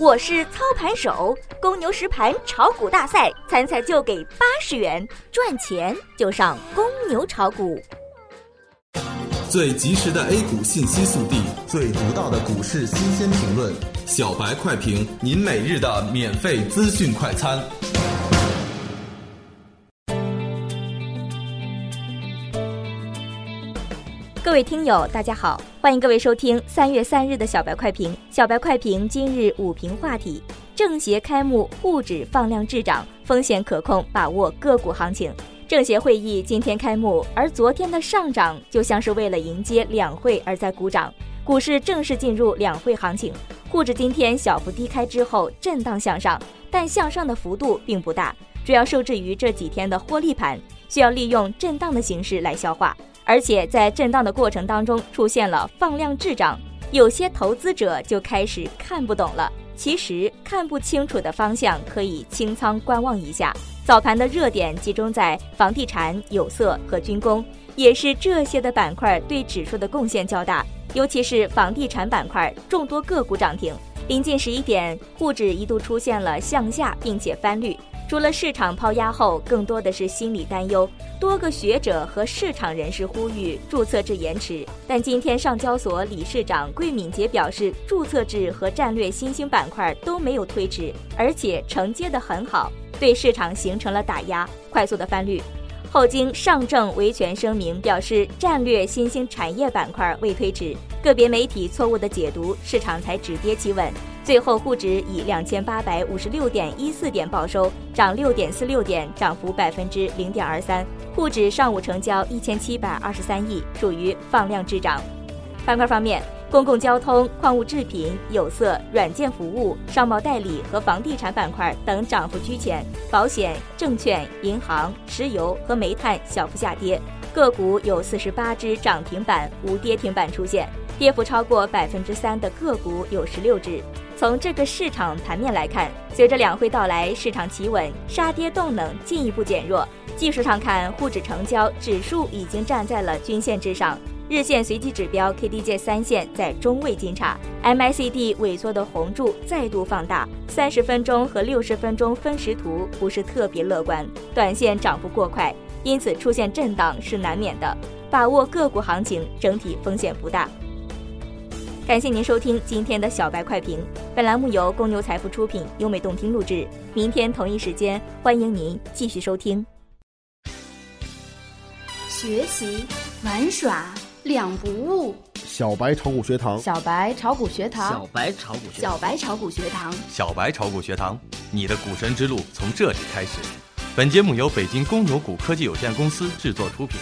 我是操盘手，公牛实盘炒股大赛参赛就给八十元，赚钱就上公牛炒股。最及时的 A 股信息速递，最独到的股市新鲜评论，小白快评，您每日的免费资讯快餐。各位听友，大家好，欢迎各位收听三月三日的小白快评。小白快评今日午评话题：政协开幕，沪指放量滞涨，风险可控，把握个股行情。政协会议今天开幕，而昨天的上涨就像是为了迎接两会而在鼓掌，股市正式进入两会行情。沪指今天小幅低开之后震荡向上，但向上的幅度并不大，主要受制于这几天的获利盘，需要利用震荡的形式来消化。而且在震荡的过程当中出现了放量滞涨，有些投资者就开始看不懂了。其实看不清楚的方向可以清仓观望一下。早盘的热点集中在房地产、有色和军工，也是这些的板块对指数的贡献较大。尤其是房地产板块，众多个股涨停。临近十一点，沪指一度出现了向下，并且翻绿。除了市场抛压后，更多的是心理担忧。多个学者和市场人士呼吁注册制延迟，但今天上交所理事长桂敏杰表示，注册制和战略新兴板块都没有推迟，而且承接得很好，对市场形成了打压，快速的翻绿。后经上证维权声明表示，战略新兴产业板块未推迟，个别媒体错误的解读，市场才止跌企稳。最后，沪指以两千八百五十六点一四点报收，涨六点四六点，涨幅百分之零点二三。沪指上午成交一千七百二十三亿，属于放量滞涨。板块方面，公共交通、矿物制品、有色、软件服务、商贸代理和房地产板块等涨幅居前，保险、证券、银行、石油和煤炭小幅下跌。个股有四十八只涨停板，无跌停板出现。跌幅超过百分之三的个股有十六只。从这个市场盘面来看，随着两会到来，市场企稳，杀跌动能进一步减弱。技术上看，沪指成交指数已经站在了均线之上，日线随机指标 KDJ 三线在中位金叉，MACD 萎缩的红柱再度放大，三十分钟和六十分钟分时图不是特别乐观，短线涨幅过快，因此出现震荡是难免的。把握个股行情，整体风险不大。感谢您收听今天的小白快评，本栏目由公牛财富出品，优美动听录制。明天同一时间，欢迎您继续收听。学习玩耍两不误，小白炒股学堂，小白炒股学堂，小白炒股学小白炒股学堂，小白炒股学堂，你的股神之路从这里开始。本节目由北京公牛股科技有限公司制作出品。